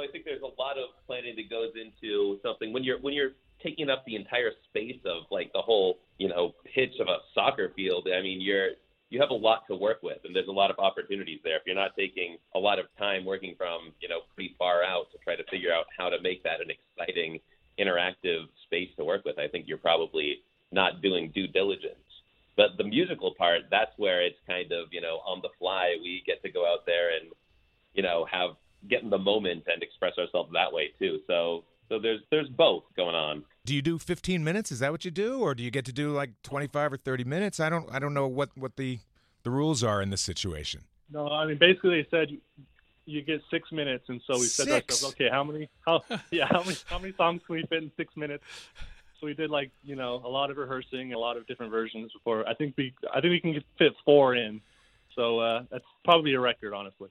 know, I think there's a lot of planning that goes into something when you're when you're taking up the entire space of like the whole, you know, pitch of a soccer field. I mean, you're you have a lot to work with, and there's a lot of opportunities there. If you're not taking a lot of time working from, you know, pretty far out to try to figure out how to make that an exciting, interactive space to work with, I think you're probably not doing due diligence. But the musical part, that's where it's kind of, you know, on the fly. We get to go out there and, you know, have get in the moment and express ourselves that way too. So so there's there's both going on. Do you do 15 minutes? Is that what you do, or do you get to do like 25 or 30 minutes? I don't I don't know what what the the rules are in this situation. No, I mean basically they said you get six minutes, and so we said to ourselves, okay, how many? How yeah, how many how many songs can we fit in six minutes? So we did like you know a lot of rehearsing, a lot of different versions before. I think we I think we can fit four in. So uh, that's probably a record, honestly.